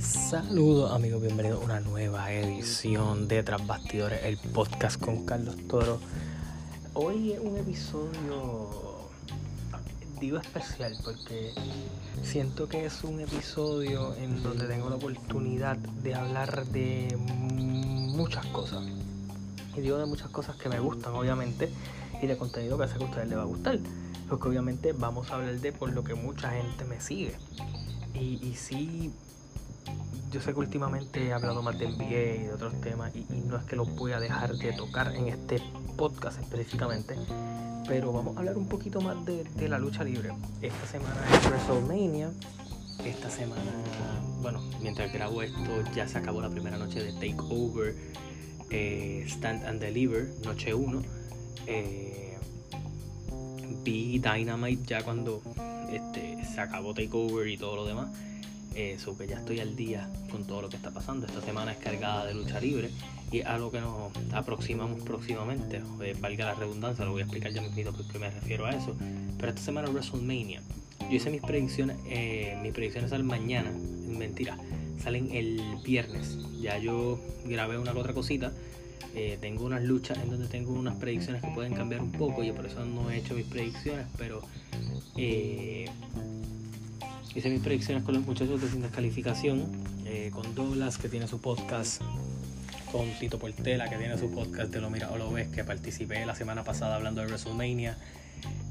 Saludos amigos, bienvenidos a una nueva edición de Tras Bastidores, el podcast con Carlos Toro. Hoy es un episodio, digo especial, porque siento que es un episodio en donde tengo la oportunidad de hablar de muchas cosas. Y digo de muchas cosas que me gustan, obviamente, y de contenido que sé que a ustedes les va a gustar. Porque obviamente vamos a hablar de por lo que mucha gente me sigue. Y, y sí, yo sé que últimamente he hablado más de NBA y de otros temas y, no es que los voy a dejar de tocar en este podcast específicamente, pero vamos a hablar un poquito más de, la lucha libre. Esta semana es WrestleMania, esta semana, bueno, mientras grabo esto ya se acabó la primera noche de Takeover, eh, Stand and Deliver, noche 1. Eh, vi Dynamite ya cuando este, se acabó Takeover y todo lo demás. Eso, que ya estoy al día con todo lo que está pasando. Esta semana es cargada de lucha libre y algo que nos aproximamos próximamente. Eh, valga la redundancia, lo voy a explicar ya mismo porque me refiero a eso. Pero esta semana es WrestleMania. Yo hice mis predicciones, eh, mis predicciones salen mañana, mentira, salen el viernes. Ya yo grabé una otra cosita. Eh, tengo unas luchas en donde tengo unas predicciones que pueden cambiar un poco y por eso no he hecho mis predicciones, pero eh, Hice mis predicciones con los muchachos de Sin Descalificación, eh, con Douglas, que tiene su podcast, con Tito Portela, que tiene su podcast de Lo Mira o Lo Ves, que participé la semana pasada hablando de WrestleMania,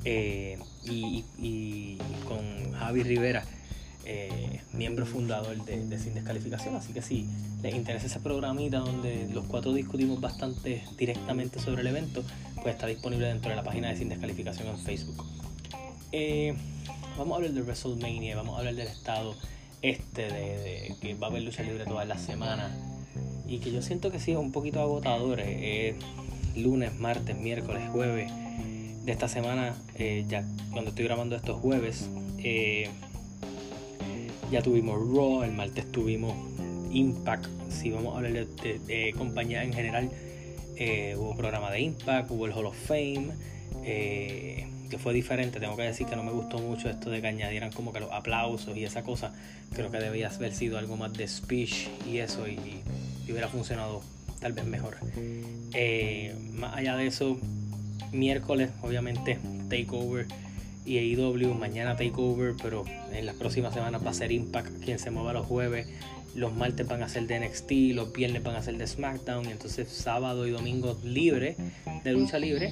y, con Javi Rivera, eh, miembro fundador de, Sin Descalificación. Así que si les interesa ese programita donde los cuatro discutimos bastante directamente sobre el evento, pues está disponible dentro de la página de Sin Descalificación en Facebook vamos a hablar de WrestleMania, vamos a hablar del estado este de, que va a haber lucha libre todas las semanas y que yo siento que sí es un poquito agotador. Eh, lunes, martes, miércoles, jueves de esta semana, eh, ya cuando estoy grabando estos jueves, eh, ya tuvimos Raw, el martes tuvimos Impact, si vamos a hablar de, de, compañía en general, hubo programa de Impact, hubo el Hall of Fame que fue diferente. Tengo que decir que no me gustó mucho esto de que añadieran como que los aplausos y esa cosa. Creo que debía haber sido algo más de speech y eso y, hubiera funcionado tal vez mejor. Eh, más allá de eso, miércoles obviamente Takeover y AEW, mañana Takeover, pero en las próximas semanas va a ser Impact quien se mueva los jueves. Los martes van a ser de NXT, los viernes van a ser de SmackDown, y entonces sábado y domingo libre, de lucha libre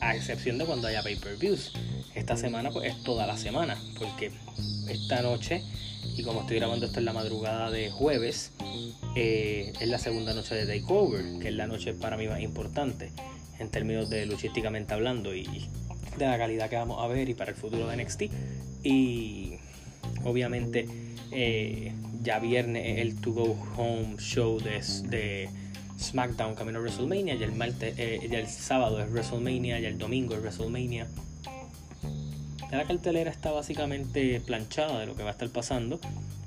a excepción de cuando haya pay-per-views. Esta semana pues es toda la semana, porque esta noche, y como estoy grabando esto en la madrugada de jueves, eh, es la segunda noche de Takeover, que es la noche para mí más importante en términos de luchísticamente hablando y de la calidad que vamos a ver y para el futuro de NXT. Y obviamente eh, ya viernes el To Go Home Show de, de SmackDown camino a WrestleMania, y el, martes, eh, el sábado es WrestleMania, y el domingo es WrestleMania. la cartelera está básicamente planchada de lo que va a estar pasando,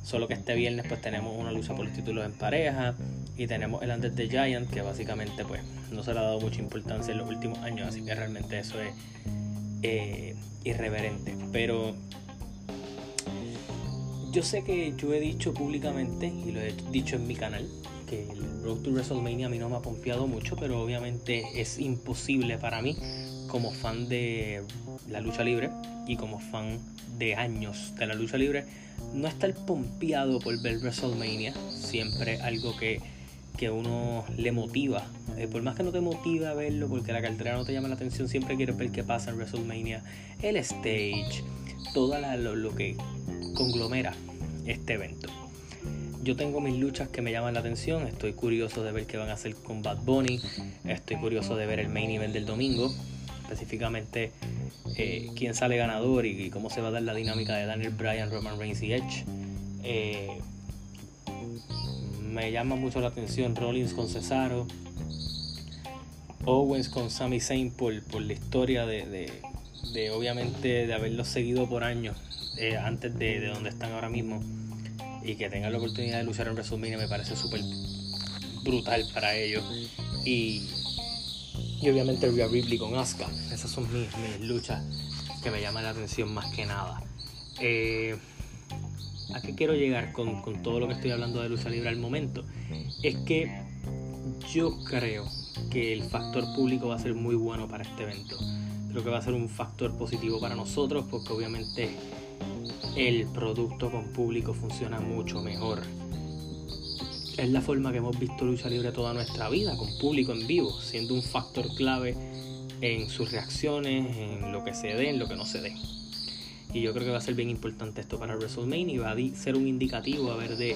solo que este viernes pues tenemos una lucha por los títulos en pareja y tenemos el Under the Giant que básicamente pues no se le ha dado mucha importancia en los últimos años, así que realmente eso es eh, irreverente. Pero yo sé que yo he dicho públicamente y lo he dicho en mi canal el Road to WrestleMania a mí no me ha pompeado mucho, pero obviamente es imposible para mí, como fan de la lucha libre y como fan de años de la lucha libre, no estar pompeado por ver WrestleMania. Siempre algo que, que uno le motiva. Eh, por más que no te motive a verlo, porque la cartera no te llama la atención, siempre quieres ver qué pasa en WrestleMania, el stage, todo lo que conglomera este evento yo tengo mis luchas que me llaman la atención. Estoy curioso de ver qué van a hacer con Bad Bunny. Estoy curioso de ver el main event del domingo. Específicamente eh, quién sale ganador y, cómo se va a dar la dinámica de Daniel Bryan, Roman Reigns y Edge. Eh, me llama mucho la atención Rollins con Cesaro. Owens con Sami Zayn por, la historia de, obviamente de haberlos seguido por años eh, antes de, de donde están ahora mismo y que tengan la oportunidad de luchar en WrestleMania me parece súper brutal para ellos. Y, y obviamente Rhea Ripley con Asuka. Esas son mis, mis luchas que me llaman la atención más que nada. Eh, ¿A qué quiero llegar con, todo lo que estoy hablando de lucha libre al momento? Es que yo creo que el factor público va a ser muy bueno para este evento. Creo que va a ser un factor positivo para nosotros porque obviamente el producto con público funciona mucho mejor. Es la forma que hemos visto lucha libre toda nuestra vida, con público en vivo, siendo un factor clave en sus reacciones, en lo que se dé, en lo que no se dé. Y yo creo que va a ser bien importante esto para WrestleMania y va a ser un indicativo a ver de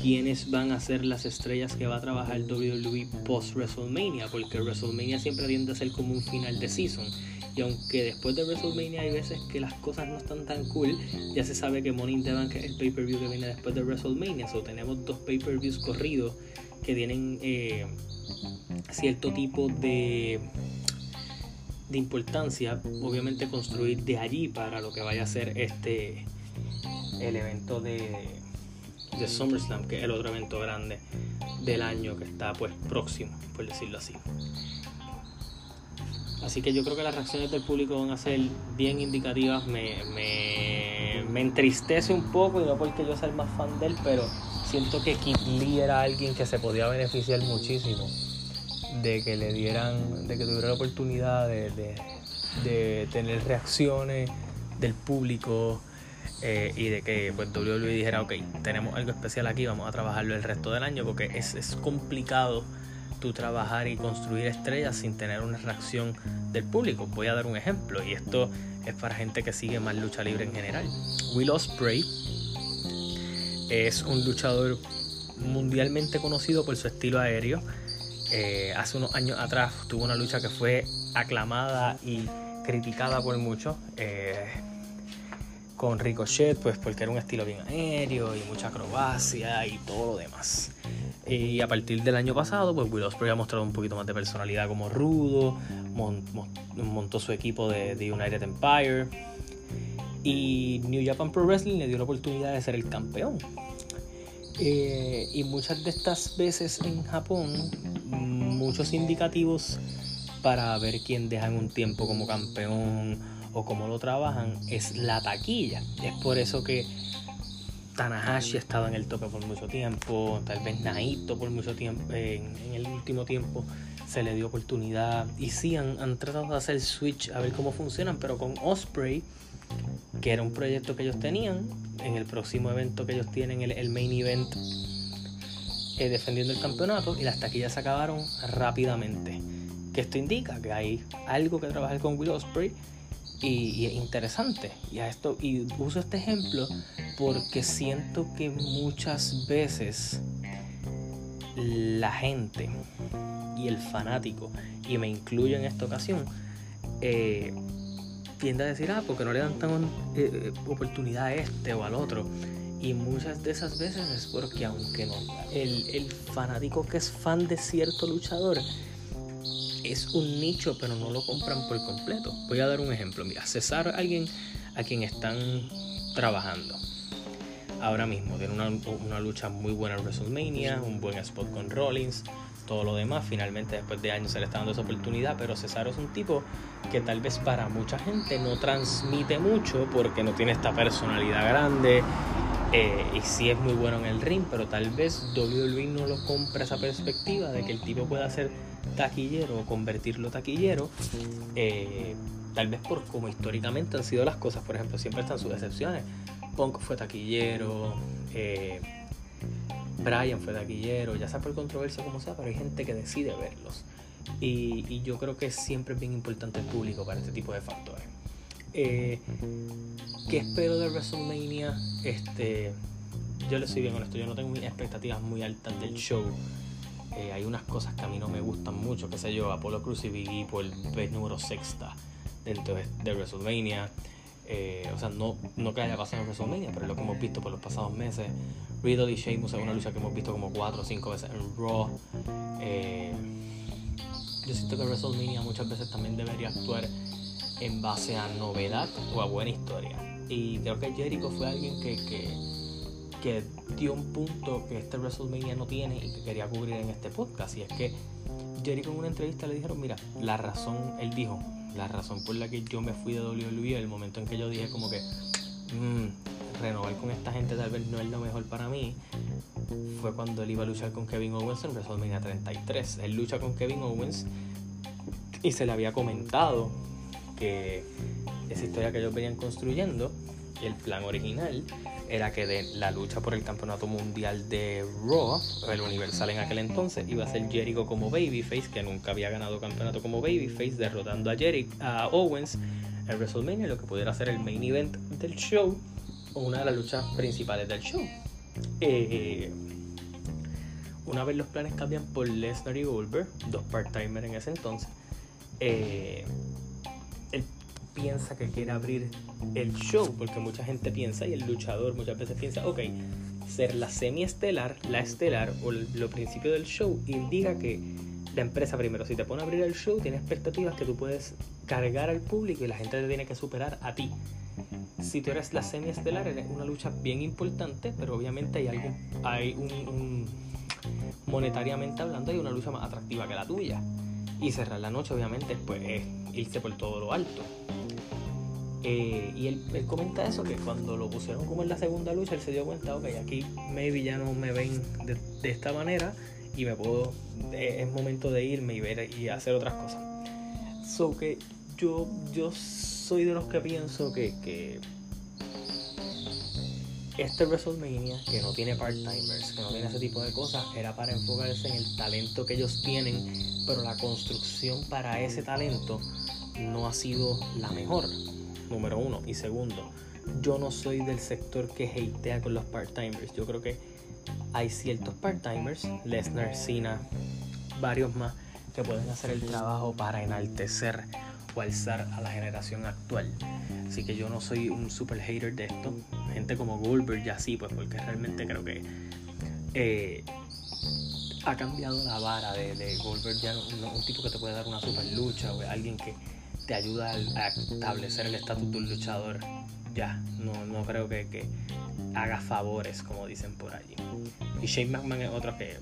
quiénes van a ser las estrellas que va a trabajar WWE post WrestleMania, porque WrestleMania siempre tiende a ser como un final de season. Y aunque después de WrestleMania hay veces que las cosas no están tan cool, ya se sabe que Money in the Bank es el pay-per-view que viene después de WrestleMania. So tenemos dos pay-per-views corridos que tienen eh, cierto tipo de de importancia, obviamente construir de allí para lo que vaya a ser este el evento de, de SummerSlam, que es el otro evento grande del año que está pues próximo, por decirlo así. Así que yo creo que las reacciones del público van a ser bien indicativas. Me, me, me entristece un poco, y no porque yo sea el más fan de él, pero siento que Kid Lee era alguien que se podía beneficiar muchísimo de que le dieran, de que tuviera la oportunidad de, tener reacciones del público eh, y de que pues WWE dijera, ok, tenemos algo especial aquí, vamos a trabajarlo el resto del año porque es, es complicado tú trabajar y construir estrellas sin tener una reacción del público. Voy a dar un ejemplo y esto es para gente que sigue más lucha libre en general. Will Ospreay es un luchador mundialmente conocido por su estilo aéreo eh, hace unos años atrás tuvo una lucha que fue aclamada y criticada por muchos. Eh, con Ricochet, pues porque era un estilo bien aéreo y mucha acrobacia y todo lo demás. Y a partir del año pasado, pues Will Ospreay ha mostrado un poquito más de personalidad como rudo, montó su equipo de, de, United Empire y New Japan Pro Wrestling le dio la oportunidad de ser el campeón. Eh, y muchas de estas veces en Japón, muchos indicativos para ver quién dejan un tiempo como campeón o cómo lo trabajan es la taquilla. Es por eso que Tanahashi ha estado en el tope por mucho tiempo, tal vez Naito por mucho tiempo, en, el último tiempo se le dio oportunidad y sí han, han, tratado de hacer switch a ver cómo funcionan, pero con Osprey que era un proyecto que ellos tenían. En el próximo evento que ellos tienen, el, main event, eh, defendiendo el campeonato, y las taquillas se acabaron rápidamente. Que esto indica que hay algo que trabajar con Will Ospreay y, es interesante. Y, a esto, y uso este ejemplo porque siento que muchas veces la gente y el fanático, y me incluyo en esta ocasión, eh, tiende a decir, ah, porque no le dan tan eh, eh, oportunidad a este o al otro. Y muchas de esas veces es porque aunque no, el, el fanático que es fan de cierto luchador es un nicho, pero no lo compran por completo. Voy a dar un ejemplo. Mira, César, alguien a quien están trabajando ahora mismo, tiene una, una lucha muy buena en WrestleMania, un buen spot con Rollins, todo lo demás. Finalmente, después de años, se le está dando esa oportunidad. Pero Cesaro es un tipo que tal vez para mucha gente no transmite mucho porque no tiene esta personalidad grande. Eh, y sí es muy bueno en el ring, pero tal vez WWE no lo compra esa perspectiva de que el tipo pueda ser taquillero o convertirlo taquillero. Eh, tal vez por como históricamente han sido las cosas. Por ejemplo, siempre están sus excepciones. Punk fue taquillero. Eh, Brian fue taquillero, ya sea por controversia como sea, pero hay gente que decide verlos. Y, yo creo que siempre es bien importante el público para este tipo de factores. Eh, ¿Qué espero de WrestleMania? Este, yo le soy bien honesto, yo no tengo expectativas muy altas del show. Eh, hay unas cosas que a mí no me gustan mucho, qué sé yo, Apolo Cruz y Biggie por el vez número sexta dentro de WrestleMania. Eh, o sea, no, no que haya pasado en WrestleMania, pero lo que hemos visto por los pasados meses. Riddle y Sheamus es una lucha que hemos visto como 4 o 5 veces en Raw. Yo siento que WrestleMania muchas veces también debería actuar en base a novedad o a buena historia. Y creo que Jericho fue alguien que, que, que dio un punto que este WrestleMania no tiene y que quería cubrir en este podcast. Y es que Jericho en una entrevista le dijeron, mira, la razón, él dijo, la razón por la que yo me fui de WWE, el momento en que yo dije como que, mm, renovar con esta gente tal vez no es lo mejor para mí, fue cuando él iba a luchar con Kevin Owens en WrestleMania 33. Él lucha con Kevin Owens y se le había comentado que esa historia que ellos venían construyendo, el plan original era que de la lucha por el campeonato mundial de Raw, el Universal en aquel entonces, iba a ser Jericho como Babyface, que nunca había ganado campeonato como Babyface, derrotando a, Jericho, Owens en WrestleMania, lo que pudiera ser el main event del show o una de las luchas principales del show. Eh, una vez los planes cambian por Lesnar y Goldberg, dos part-timers en ese entonces, eh, él piensa que quiere abrir el show, porque mucha gente piensa, y el luchador muchas veces piensa, ok, ser la semi-estelar, la estelar o lo principio del show indica que la empresa primero, si te pone a abrir el show, tiene expectativas que tú puedes cargar al público y la gente te tiene que superar a ti. Si tú eres la semi-estelar, es una lucha bien importante, pero obviamente hay algo, hay un monetariamente hablando, hay una lucha más atractiva que la tuya. Y cerrar la noche, obviamente, pues es irse por todo lo alto. Eh, y él, comenta eso, que cuando lo pusieron como en la segunda lucha, él se dio cuenta, ok, aquí maybe ya no me ven de, esta manera y me puedo, es momento de irme y ver y hacer otras cosas. So que yo, yo soy de los que pienso que este WrestleMania, que no tiene part-timers, que no tiene ese tipo de cosas, era para enfocarse en el talento que ellos tienen, pero la construcción para ese talento no ha sido la mejor, número uno. Y segundo, yo no soy del sector que hatea con los part-timers. Yo creo que hay ciertos part-timers, Lesnar, Cena, varios más, que pueden hacer el trabajo para enaltecer o alzar a la generación actual. Así que yo no soy un super hater de esto. Gente como Goldberg ya sí, pues porque realmente creo que eh, ha cambiado la vara de, Goldberg ya no, un tipo que te puede dar una super lucha o alguien que te ayuda a, establecer el estatus de un luchador. Ya, no, no creo que, que haga favores, como dicen por allí. Y Shane McMahon es otro que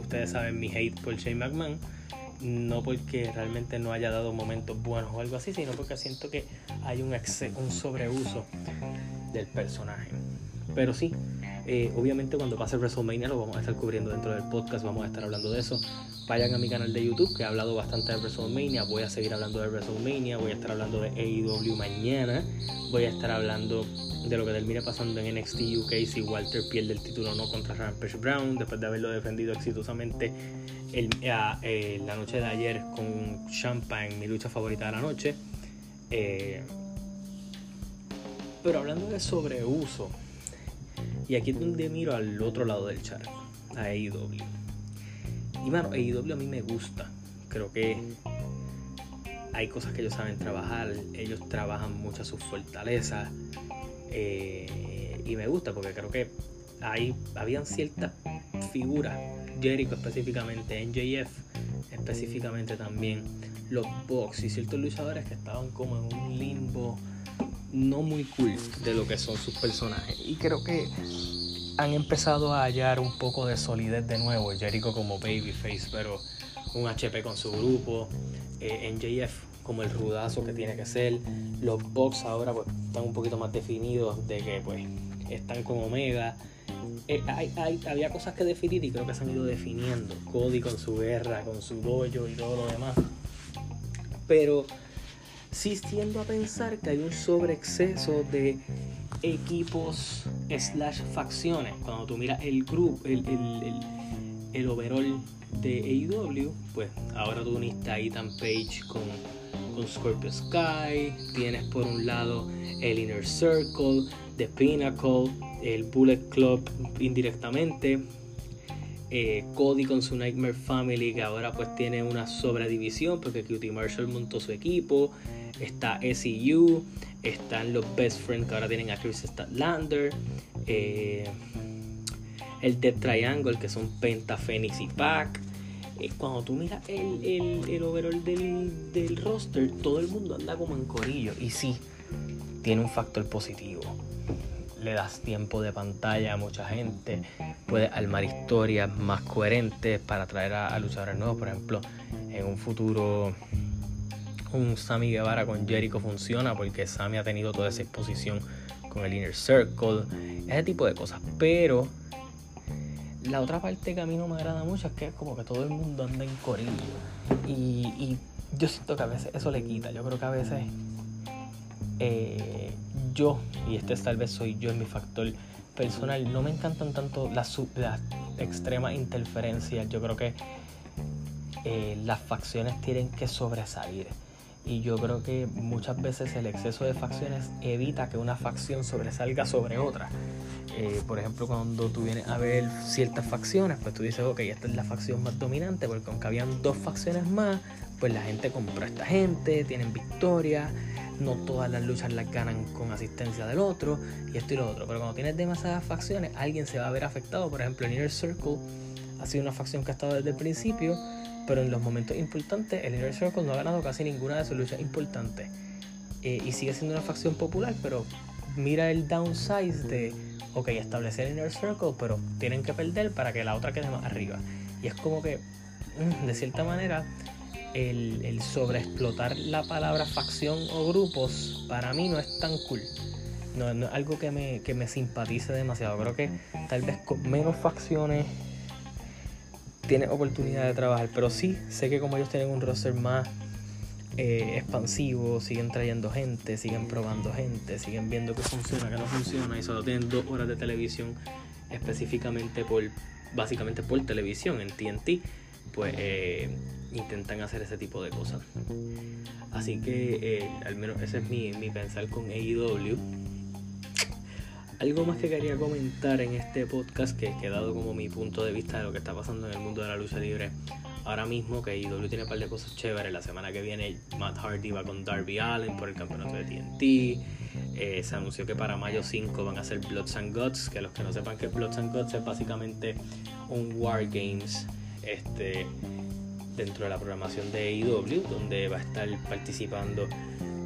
ustedes saben mi hate por Shane McMahon no porque realmente no haya dado momentos buenos o algo así, sino porque siento que hay un, un sobreuso del personaje. Pero sí, eh, obviamente cuando pase WrestleMania lo vamos a estar cubriendo dentro del podcast, vamos a estar hablando de eso. Vayan a mi canal de YouTube que he hablado bastante de WrestleMania, voy a seguir hablando de WrestleMania, voy a estar hablando de AEW mañana, voy a estar hablando de lo que termine pasando en NXT UK si Walter pierde el título o no contra Rampage Brown, después de haberlo defendido exitosamente eh, la noche de ayer con Champagne, mi lucha favorita de la noche. Eh, pero hablando de sobreuso, y aquí es donde miro al otro lado del char, a AEW. Y bueno, AEW a mí me gusta. Creo que hay cosas que ellos saben trabajar, ellos trabajan mucho sus fortalezas. Eh, y me gusta porque creo que hay, habían ciertas figuras Jericho específicamente, NJF específicamente también, los Bucks y ciertos luchadores que estaban como en un limbo no muy cool de lo que son sus personajes. Y creo que han empezado a hallar un poco de solidez de nuevo. Jericho como babyface, pero un HP con su grupo. Eh, NJF como el rudazo que tiene que ser. Los Bucks ahora pues están un poquito más definidos de que pues están con Omega. Eh, hay, había cosas que definir y creo que se han ido definiendo. Cody con su guerra, con su dojo y todo lo demás. Pero sí tiendo a pensar que hay un sobreexceso de equipos slash facciones. Cuando tú miras el grupo, el, el, el, overall de AEW, pues ahora tú uniste a Ethan Page con, con Scorpio Sky. Tienes por un lado el Inner Circle, The Pinnacle, el Bullet Club indirectamente, eh, Cody con su Nightmare Family que ahora pues tiene una sobredivisión porque Cutie Marshall montó su equipo, está SEU, están los Best Friends que ahora tienen a Chris Statlander, eh, el Death Triangle que son Penta, Phoenix y Pac. Eh, cuando tú miras el, el, el overall del, del roster, todo el mundo anda como en corillo y sí, tiene un factor positivo le das tiempo de pantalla a mucha gente, puedes armar historias más coherentes para atraer a, luchadores nuevos. Por ejemplo, en un futuro un Sammy Guevara con Jericho funciona porque Sammy ha tenido toda esa exposición con el Inner Circle, ese tipo de cosas. Pero la otra parte que a mí no me agrada mucho es que es como que todo el mundo anda en corillo. Y, yo siento que a veces eso le quita. Yo creo que a veces eh, yo, y este tal vez soy yo en mi factor personal, no me encantan tanto las, extremas interferencias. Yo creo que eh, las facciones tienen que sobresalir. Y yo creo que muchas veces el exceso de facciones evita que una facción sobresalga sobre otra. Eh, por ejemplo, cuando tú vienes a ver ciertas facciones, pues tú dices, ok, esta es la facción más dominante, porque aunque habían dos facciones más, pues la gente compró a esta gente, tienen victoria, no todas las luchas las ganan con asistencia del otro, y esto y lo otro. Pero cuando tienes demasiadas facciones, alguien se va a ver afectado. Por ejemplo, el Inner Circle ha sido una facción que ha estado desde el principio, pero en los momentos importantes, el Inner Circle no ha ganado casi ninguna de sus luchas importantes. Eh, y sigue siendo una facción popular, pero mira el downsize de ok, establecer el inner circle, pero tienen que perder para que la otra quede más arriba. Y es como que, mm, de cierta manera, el, el sobreexplotar la palabra facción o grupos para mí no es tan cool. No, es algo que me, que me simpatice demasiado. Creo que tal vez con menos facciones tiene oportunidad de trabajar. Pero sí, sé que como ellos tienen un roster más eh, expansivos, siguen trayendo gente, siguen probando gente, siguen viendo que funciona, que no funciona y solo tienen dos horas de televisión específicamente por, básicamente por televisión en TNT, pues eh, intentan hacer ese tipo de cosas. Así que eh, al menos ese es mi, mi pensar con AEW. Algo más que quería comentar en este podcast que he dado como mi punto de vista de lo que está pasando en el mundo de la lucha libre ahora mismo que IW tiene un par de cosas chéveres. La semana que viene Matt Hardy va con Darby Allen por el campeonato de TNT. Eh, se anunció que para mayo 5 van a ser Bloods and Guts. Que los que no sepan que Bloods and Guts es básicamente un War Games este, dentro de la programación de AEW, donde va a estar participando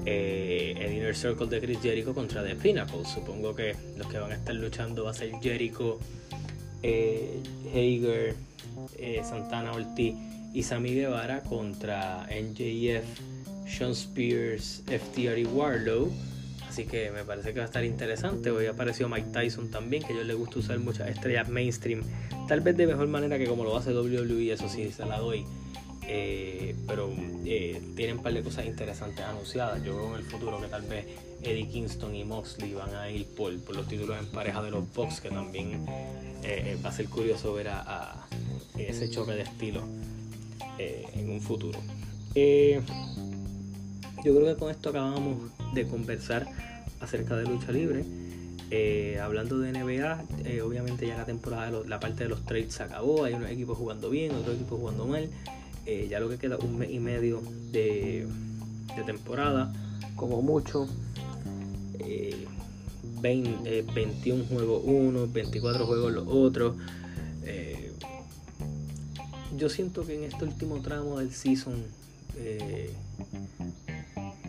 eh, el Inner Circle de Chris Jericho contra The Pinnacle. Supongo que los que van a estar luchando va a ser Jericho, eh, Hager, eh, Santana Ortiz y Sammy Guevara contra NJF, Sean Spears, FTR y Warlow. Así que me parece que va a estar interesante. Hoy apareció Mike Tyson también, que a ellos les gusta usar muchas estrellas mainstream. Tal vez de mejor manera que como lo hace WWE, eso sí se la doy. Eh, pero eh, tienen un par de cosas interesantes anunciadas. Yo veo en el futuro que tal vez Eddie Kingston y Moxley van a ir por, los títulos en pareja de los Bucks, que también va a ser curioso ver a ese choque de estilo eh, en un futuro. Eh, yo creo que con esto acabamos de conversar acerca de lucha libre. Eh, hablando de NBA, obviamente ya la temporada, la parte de los trades se acabó. Hay unos equipos jugando bien, otros equipos jugando mal. ya lo que queda un mes y medio de, de temporada, como mucho. 21 juegos uno, 24 juegos los otros yo siento que en este último tramo del season eh,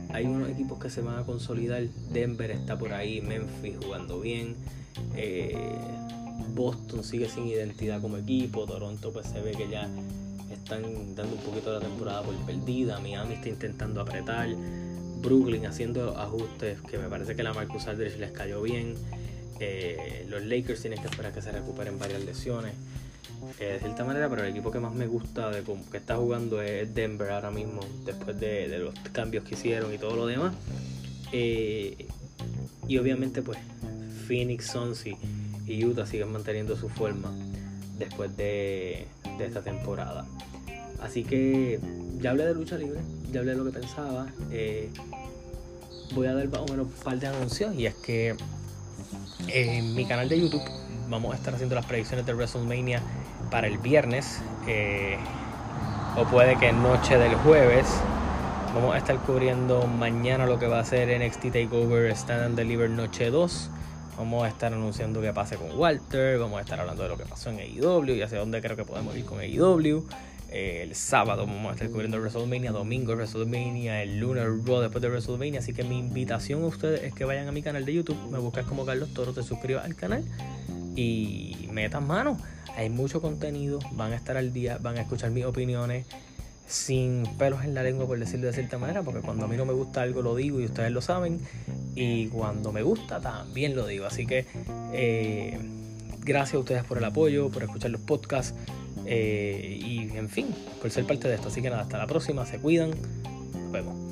hay unos equipos que se van a consolidar. Denver está por ahí, Memphis jugando bien. Eh, Boston sigue sin identidad como equipo. Toronto pues se ve que ya están dando un poquito de la temporada por perdida. Miami está intentando apretar. Brooklyn haciendo ajustes que me parece que la Marcus Aldridge les cayó bien. Eh, los Lakers tienen que esperar que se recuperen varias lesiones. De cierta manera, pero el equipo que más me gusta de que está jugando es Denver ahora mismo, después de, los cambios que hicieron y todo lo demás. Eh, y obviamente, pues Phoenix Suns y, Utah siguen manteniendo su forma después de, esta temporada. Así que ya hablé de lucha libre, ya hablé de lo que pensaba. Eh, voy a dar más o menos un par de anuncios y es que en mi canal de YouTube vamos a estar haciendo las predicciones de WrestleMania para el viernes eh, o puede que noche del jueves. Vamos a estar cubriendo mañana lo que va a ser NXT Takeover Stand and Deliver Noche 2. Vamos a estar anunciando qué pase con Walter. Vamos a estar hablando de lo que pasó en AEW y hacia dónde creo que podemos ir con AEW. El sábado vamos a estar cubriendo WrestleMania, domingo WrestleMania, el lunes Raw después de WrestleMania. Así que mi invitación a ustedes es que vayan a mi canal de YouTube, me buscas como Carlos Toro, te suscribas al canal y metas mano. Hay mucho contenido, van a estar al día, van a escuchar mis opiniones sin pelos en la lengua, por decirlo de cierta manera, porque cuando a mí no me gusta algo lo digo y ustedes lo saben, y cuando me gusta también lo digo. Así que eh, gracias a ustedes por el apoyo, por escuchar los podcasts. Eh, y en fin, por ser parte de esto. Así que nada, hasta la próxima, se cuidan, nos vemos.